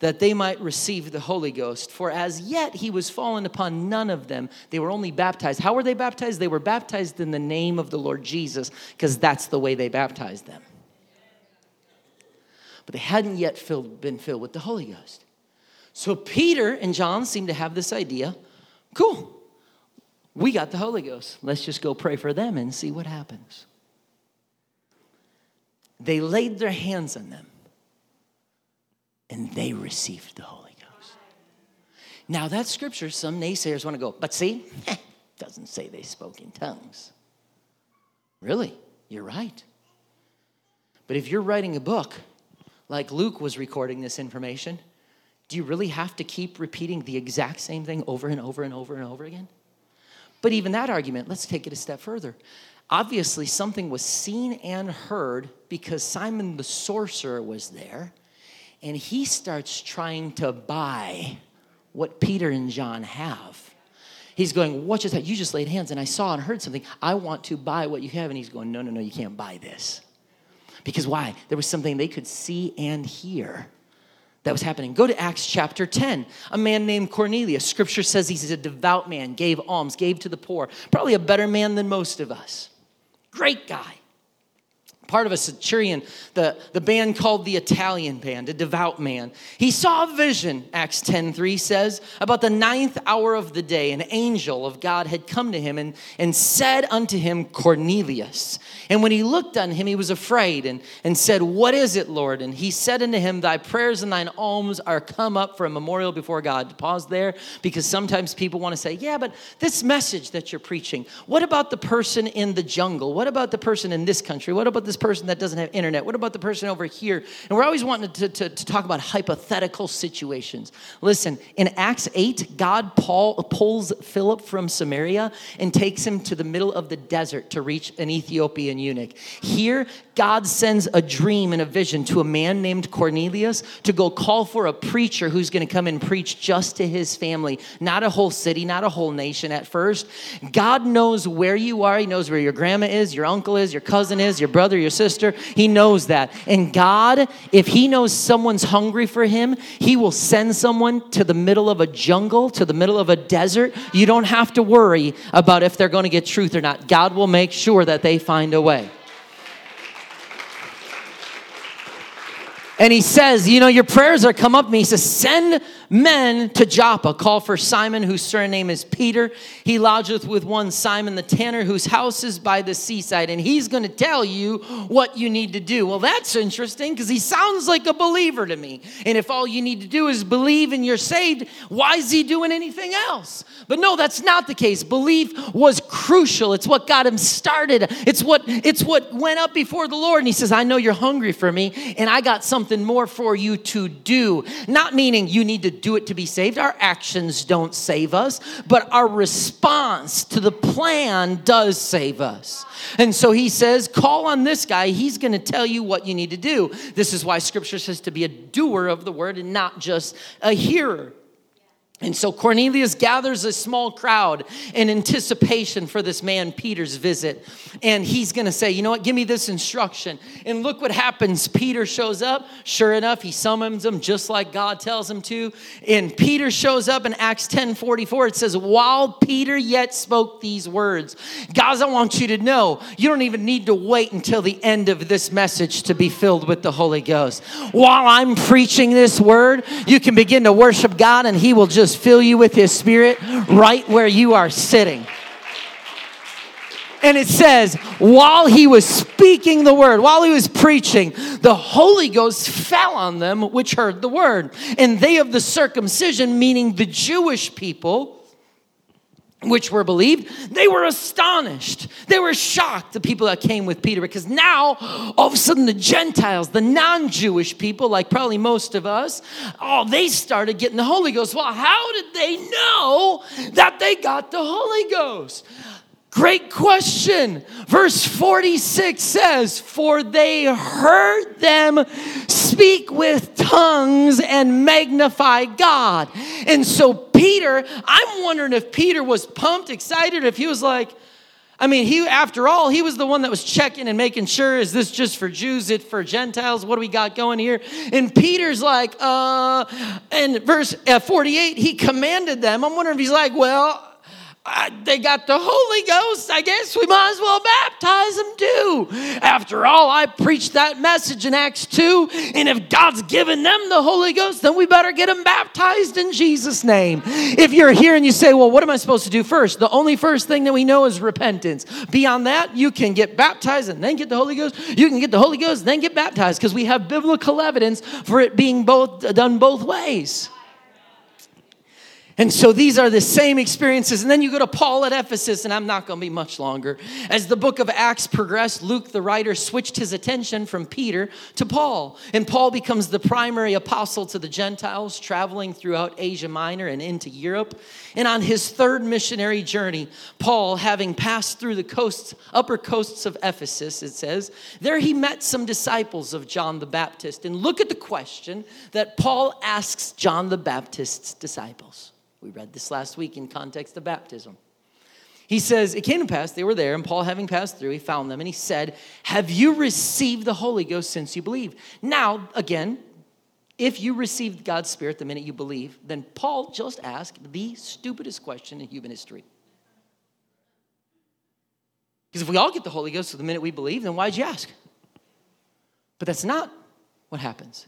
S1: that they might receive the Holy Ghost. For as yet he was fallen upon none of them. They were only baptized. How were they baptized? They were baptized in the name of the Lord Jesus, because that's the way they baptized them. But they hadn't yet filled, been filled with the Holy Ghost. So Peter and John seem to have this idea cool, We got the Holy Ghost. Let's just go pray for them and see what happens. They laid their hands on them and they received the Holy Ghost. Now, that scripture, some naysayers want to go, but see, <laughs> doesn't say they spoke in tongues. Really? You're right. But if you're writing a book, like Luke was recording this information, do you really have to keep repeating the exact same thing over and over and over and over again? But even that argument, let's take it a step further. Obviously, something was seen and heard because Simon the sorcerer was there, and he starts trying to buy what Peter and John have. He's going, What just? You just laid hands, and I saw and heard something. I want to buy what you have. And he's going, No, no, no, you can't buy this. Because why? There was something they could see and hear that was happening. Go to Acts chapter 10. A man named Cornelius. Scripture says he's a devout man, gave alms, gave to the poor. Probably a better man than most of us. Great guy part of a centurion, the, the band called the Italian band, a devout man. He saw a vision, Acts 10:3 says, about the ninth hour of the day, an angel of God had come to him and, and said unto him, Cornelius. And when he looked on him, he was afraid and, and said, What is it, Lord? And he said unto him, Thy prayers and thine alms are come up for a memorial before God. Pause there because sometimes people want to say, Yeah, but this message that you're preaching, what about the person in the jungle? What about the person in this country? What about this person that doesn't have internet? What about the person over here? And we're always wanting to, to, to talk about hypothetical situations. Listen, in Acts 8, God Paul pulls Philip from Samaria and takes him to the middle of the desert to reach an Ethiopian eunuch. Here, God sends a dream and a vision to a man named Cornelius to go call for a preacher who's going to come and preach just to his family, not a whole city, not a whole nation at first. God knows where you are. He knows where your grandma is, your uncle is, your cousin is, your brother, your sister. He knows that. And God, if He knows someone's hungry for Him, He will send someone to the middle of a jungle, to the middle of a desert. You don't have to worry about if they're going to get truth or not. God will make sure that they find a way. And he says, You know, your prayers are come up to me. He says, Send men to Joppa. Call for Simon, whose surname is Peter. He lodgeth with one Simon the tanner, whose house is by the seaside. And he's going to tell you what you need to do. Well, that's interesting because he sounds like a believer to me. And if all you need to do is believe and you're saved, why is he doing anything else? But no, that's not the case. Belief was crucial. It's what got him started. It's what it's what went up before the Lord. And he says, I know you're hungry for me, and I got something more for you to do. Not meaning you need to do it to be saved. Our actions don't save us, but our response to the plan does save us. And so he says, call on this guy. He's going to tell you what you need to do. This is why scripture says to be a doer of the word and not just a hearer. And so Cornelius gathers a small crowd in anticipation for this man Peter's visit. And he's going to say, You know what? Give me this instruction. And look what happens. Peter shows up. Sure enough, he summons him just like God tells him to. And Peter shows up in Acts 10 44. It says, While Peter yet spoke these words, guys, I want you to know you don't even need to wait until the end of this message to be filled with the Holy Ghost. While I'm preaching this word, you can begin to worship God and he will just fill you with His Spirit right where you are sitting. And it says, while he was speaking the word, while he was preaching, the Holy Ghost fell on them which heard the word. And they of the circumcision, meaning the Jewish people, which were believed, they were astonished. They were shocked, the people that came with Peter, because now all of a sudden the Gentiles, the non Jewish people, like probably most of us, oh, they started getting the Holy Ghost. Well, how did they know that they got the Holy Ghost? Great question. Verse 46 says, For they heard them speak with tongues and magnify God. And so, Peter, I'm wondering if Peter was pumped, excited, if he was like, I mean, he, after all, he was the one that was checking and making sure, is this just for Jews? It for Gentiles? What do we got going here? And Peter's like, uh, and verse uh, 48, he commanded them. I'm wondering if he's like, well, they got the Holy Ghost. I guess we might as well baptize them too. After all, I preached that message in Acts 2. And if God's given them the Holy Ghost, then we better get them baptized in Jesus' name. If you're here and you say, well, what am I supposed to do first? The only first thing that we know is repentance. Beyond that, you can get baptized and then get the Holy Ghost. You can get the Holy Ghost, then get baptized because we have biblical evidence for it being both done both ways. And so these are the same experiences. And then you go to Paul at Ephesus, and I'm not going to be much longer. As the book of Acts progressed, Luke, the writer, switched his attention from Peter to Paul. And Paul becomes the primary apostle to the Gentiles, traveling throughout Asia Minor and into Europe. And on his third missionary journey, Paul, having passed through the coasts, upper coasts of Ephesus, it says, there he met some disciples of John the Baptist. And look at the question that Paul asks John the Baptist's disciples. We read this last week in context of baptism. He says, It came to pass, they were there, and Paul, having passed through, he found them, and he said, Have you received the Holy Ghost since you believe? Now, again, if you received God's Spirit the minute you believe, then Paul just asked the stupidest question in human history. Because if we all get the Holy Ghost the minute we believe, then why'd you ask? But that's not what happens.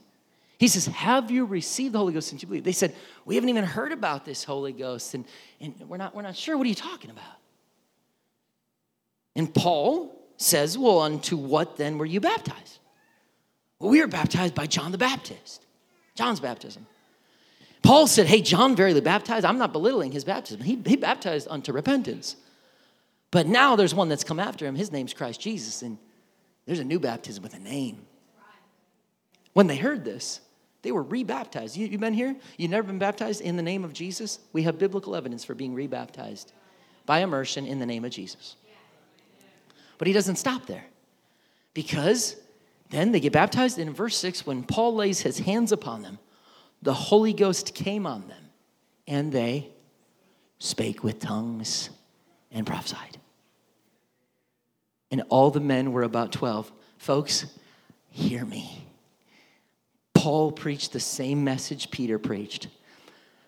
S1: He says, Have you received the Holy Ghost since you believe? They said, We haven't even heard about this Holy Ghost, and, and we're, not, we're not sure. What are you talking about? And Paul says, Well, unto what then were you baptized? Well, we were baptized by John the Baptist, John's baptism. Paul said, Hey, John verily baptized. I'm not belittling his baptism. He, he baptized unto repentance. But now there's one that's come after him. His name's Christ Jesus, and there's a new baptism with a name. When they heard this, they were rebaptized. You, have been here? You've never been baptized in the name of Jesus? We have biblical evidence for being rebaptized by immersion in the name of Jesus. But he doesn't stop there because then they get baptized. And in verse 6, when Paul lays his hands upon them, the Holy Ghost came on them and they spake with tongues and prophesied. And all the men were about 12. Folks, hear me. Paul preached the same message Peter preached.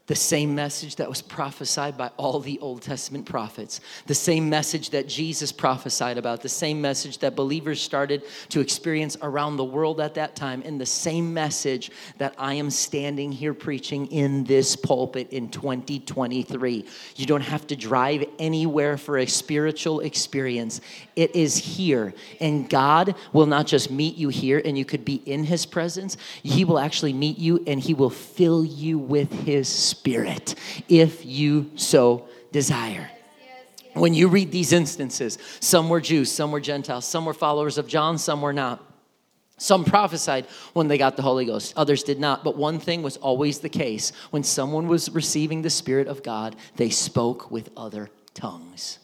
S1: The same message that was prophesied by all the Old Testament prophets, the same message that Jesus prophesied about, the same message that believers started to experience around the world at that time, and the same message that I am standing here preaching in this pulpit in 2023. You don't have to drive anywhere for a spiritual experience, it is here. And God will not just meet you here and you could be in His presence, He will actually meet you and He will fill you with His Spirit if you so desire. When you read these instances, some were Jews, some were Gentiles, some were followers of John, some were not. Some prophesied when they got the Holy Ghost, others did not. But one thing was always the case when someone was receiving the Spirit of God, they spoke with other tongues.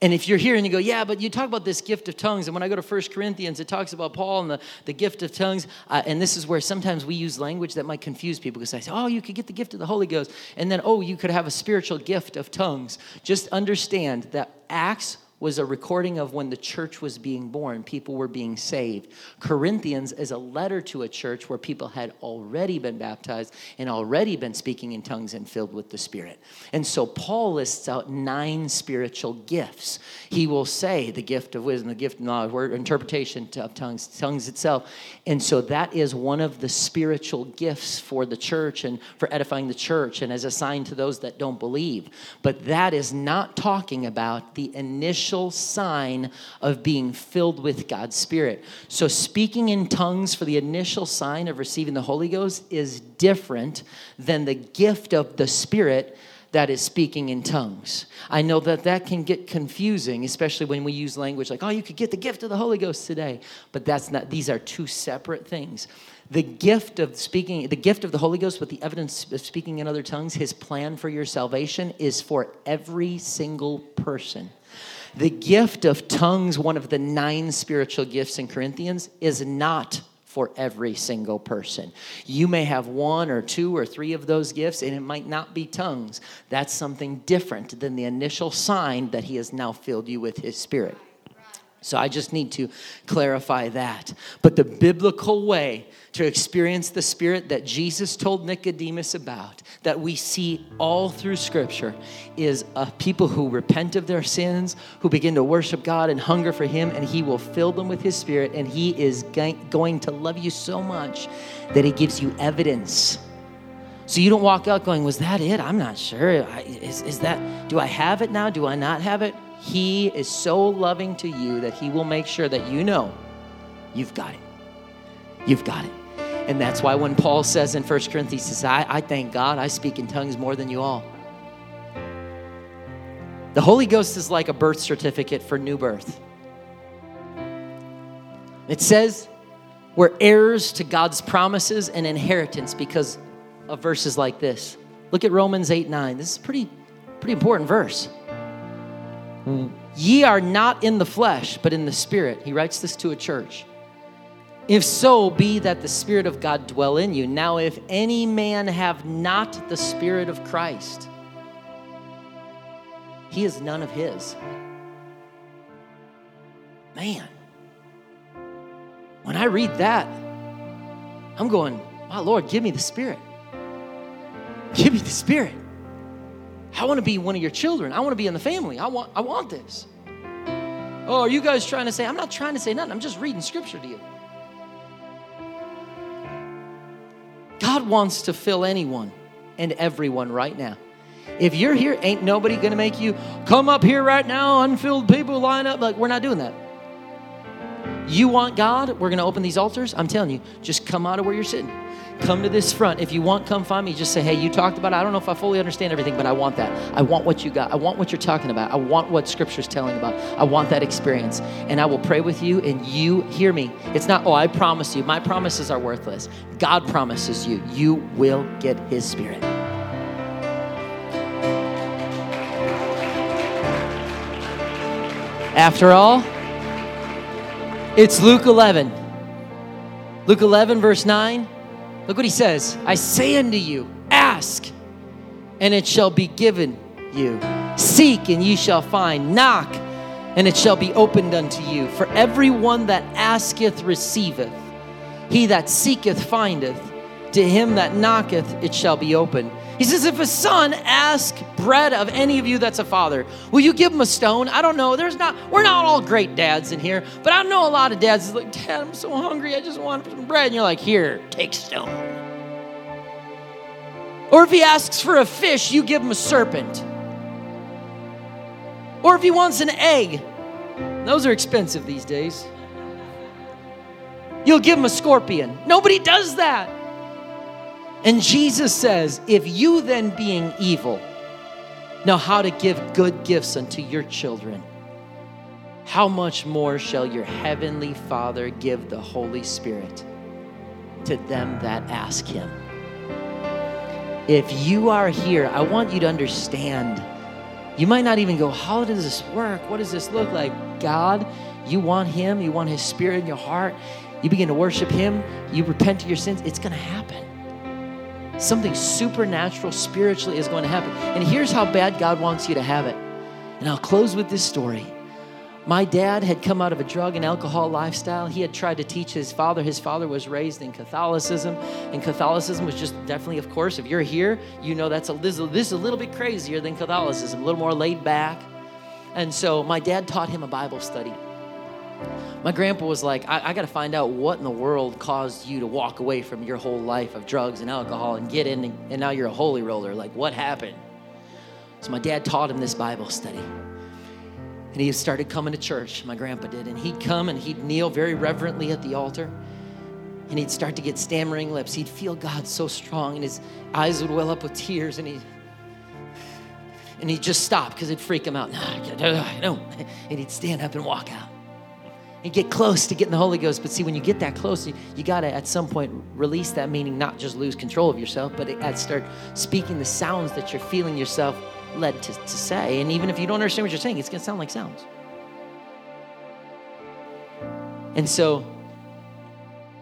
S1: And if you're here and you go, yeah, but you talk about this gift of tongues, and when I go to First Corinthians, it talks about Paul and the, the gift of tongues. Uh, and this is where sometimes we use language that might confuse people because I say, oh, you could get the gift of the Holy Ghost. And then, oh, you could have a spiritual gift of tongues. Just understand that Acts was a recording of when the church was being born, people were being saved. Corinthians is a letter to a church where people had already been baptized and already been speaking in tongues and filled with the Spirit. And so Paul lists out nine spiritual gifts. He will say the gift of wisdom, the gift of knowledge, word, interpretation of tongues, tongues itself. And so that is one of the spiritual gifts for the church and for edifying the church and as a sign to those that don't believe. But that is not talking about the initial initial sign of being filled with God's Spirit. So, speaking in tongues for the initial sign of receiving the Holy Ghost is different than the gift of the Spirit that is speaking in tongues. I know that that can get confusing, especially when we use language like, oh, you could get the gift of the Holy Ghost today. But that's not, these are two separate things. The gift of speaking, the gift of the Holy Ghost with the evidence of speaking in other tongues, his plan for your salvation is for every single person. The gift of tongues, one of the nine spiritual gifts in Corinthians, is not for every single person. You may have one or two or three of those gifts, and it might not be tongues. That's something different than the initial sign that He has now filled you with His Spirit. So I just need to clarify that. But the biblical way to experience the Spirit that Jesus told Nicodemus about, that we see all through Scripture, is a people who repent of their sins, who begin to worship God and hunger for Him, and He will fill them with His Spirit, and He is going to love you so much that He gives you evidence. So you don't walk out going, Was that it? I'm not sure. Is, is that, do I have it now? Do I not have it? He is so loving to you that He will make sure that you know you've got it. You've got it. And that's why when Paul says in 1 Corinthians, he says, I, I thank God I speak in tongues more than you all. The Holy Ghost is like a birth certificate for new birth. It says we're heirs to God's promises and inheritance because of verses like this. Look at Romans 8 9. This is pretty, pretty important verse. Ye are not in the flesh, but in the spirit. He writes this to a church. If so be that the Spirit of God dwell in you. Now, if any man have not the Spirit of Christ, he is none of his. Man, when I read that, I'm going, my Lord, give me the Spirit. Give me the Spirit. I want to be one of your children. I want to be in the family. I want, I want this. Oh, are you guys trying to say? I'm not trying to say nothing. I'm just reading scripture to you. God wants to fill anyone and everyone right now. If you're here, ain't nobody going to make you come up here right now, unfilled people line up. Like, we're not doing that. You want God? We're going to open these altars. I'm telling you, just come out of where you're sitting come to this front. If you want, come find me. Just say, hey, you talked about it. I don't know if I fully understand everything, but I want that. I want what you got. I want what you're talking about. I want what Scripture's telling about. I want that experience. And I will pray with you, and you hear me. It's not, oh, I promise you. My promises are worthless. God promises you, you will get His Spirit. After all, it's Luke 11. Luke 11, verse 9. Look what he says I say unto you, ask, and it shall be given you. Seek, and ye shall find. Knock, and it shall be opened unto you. For every one that asketh receiveth, he that seeketh findeth. To him that knocketh, it shall be opened. He says, if a son ask bread of any of you that's a father, will you give him a stone? I don't know. There's not, we're not all great dads in here, but I know a lot of dads is like, Dad, I'm so hungry, I just want some bread. And you're like, here, take stone. Or if he asks for a fish, you give him a serpent. Or if he wants an egg, those are expensive these days. You'll give him a scorpion. Nobody does that. And Jesus says, If you then, being evil, know how to give good gifts unto your children, how much more shall your heavenly Father give the Holy Spirit to them that ask him? If you are here, I want you to understand. You might not even go, How does this work? What does this look like? God, you want Him, you want His Spirit in your heart, you begin to worship Him, you repent of your sins, it's going to happen. Something supernatural spiritually is going to happen. And here's how bad God wants you to have it. And I'll close with this story. My dad had come out of a drug and alcohol lifestyle. He had tried to teach his father. His father was raised in Catholicism, and Catholicism was just definitely, of course, if you're here, you know that's a this, this is a little bit crazier than Catholicism, a little more laid back. And so my dad taught him a Bible study my grandpa was like, I, I got to find out what in the world caused you to walk away from your whole life of drugs and alcohol and get in, and, and now you're a holy roller. Like, what happened? So my dad taught him this Bible study. And he started coming to church, my grandpa did. And he'd come and he'd kneel very reverently at the altar. And he'd start to get stammering lips. He'd feel God so strong, and his eyes would well up with tears. And he'd, and he'd just stop because it'd freak him out. No, don't. <laughs> And he'd stand up and walk out and get close to getting the Holy Ghost. But see, when you get that close, you, you got to at some point release that meaning, not just lose control of yourself, but it, start speaking the sounds that you're feeling yourself led to, to say. And even if you don't understand what you're saying, it's going to sound like sounds. And so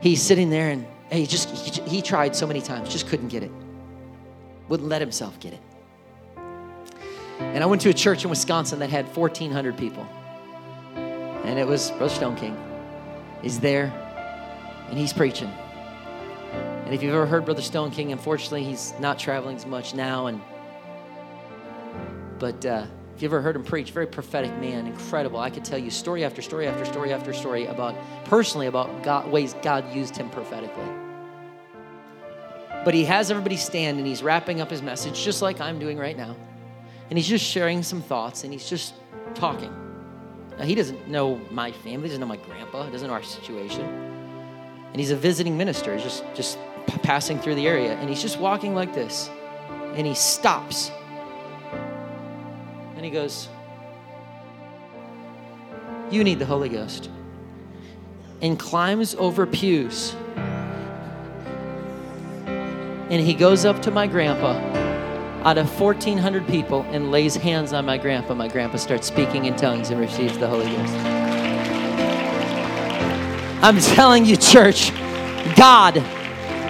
S1: he's sitting there and he just he, he tried so many times, just couldn't get it. Wouldn't let himself get it. And I went to a church in Wisconsin that had 1,400 people. And it was Brother Stoneking. He's there and he's preaching. And if you've ever heard Brother Stoneking, unfortunately, he's not traveling as much now. And but uh, if you ever heard him preach, very prophetic man, incredible. I could tell you story after story after story after story about personally about God, ways God used him prophetically. But he has everybody stand and he's wrapping up his message just like I'm doing right now. And he's just sharing some thoughts and he's just talking. Now, he doesn't know my family, he doesn't know my grandpa, he doesn't know our situation. And he's a visiting minister, he's just, just passing through the area. And he's just walking like this. And he stops and he goes, You need the Holy Ghost. And climbs over pews. And he goes up to my grandpa out of 1,400 people and lays hands on my grandpa. My grandpa starts speaking in tongues and receives the Holy Ghost. I'm telling you, church, God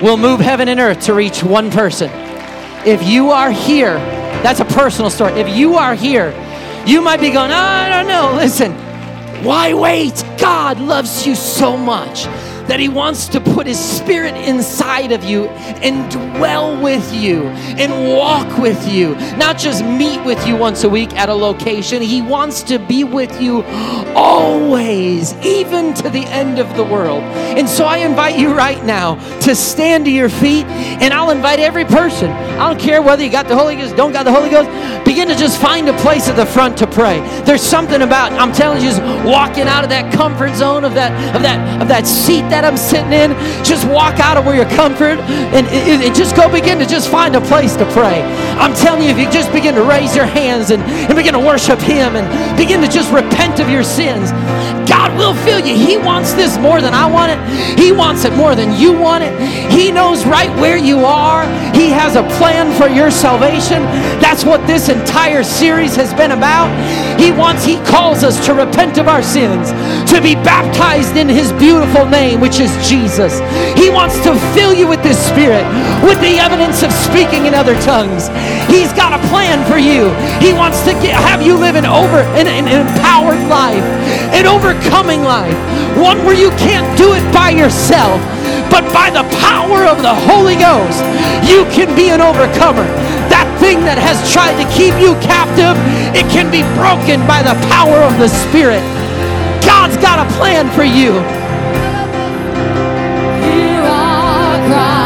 S1: will move heaven and earth to reach one person. If you are here, that's a personal story. If you are here, you might be going, I don't know. Listen, why wait? God loves you so much that He wants to put His Spirit inside of you and dwell with you and walk with you, not just meet with you once a week at a location. He wants to be with you always, even to the end of the world. And so I invite you right now to stand to your feet, and I'll invite every person. I don't care whether you got the Holy Ghost, don't got the Holy Ghost, begin to just find a place at the front to pray. There's something about, I'm telling you, just walking out of that comfort zone of that of that of that seat that I'm sitting in, just walk out of where you're comfort and, and, and just go begin to just find a place to pray. I'm telling you, if you just begin to raise your hands and, and begin to worship Him and begin to just repent of your sins, God will fill you. He wants this more than I want it. He wants it more than you want it. He knows right where you are. He has a plan for your salvation. That's what this entire series has been about. He wants, He calls us to repent of our sins, to be baptized in His beautiful name, which is Jesus. He wants to fill you with this Spirit, with the evidence of speaking in other tongues. He's got a plan for you. He wants to get, have you live an over an, an empowered life, an overcoming life, one where you can't do it by yourself, but by the power of the Holy Ghost, you can be an overcomer. Thing that has tried to keep you captive, it can be broken by the power of the Spirit. God's got a plan for you.
S2: You are Christ.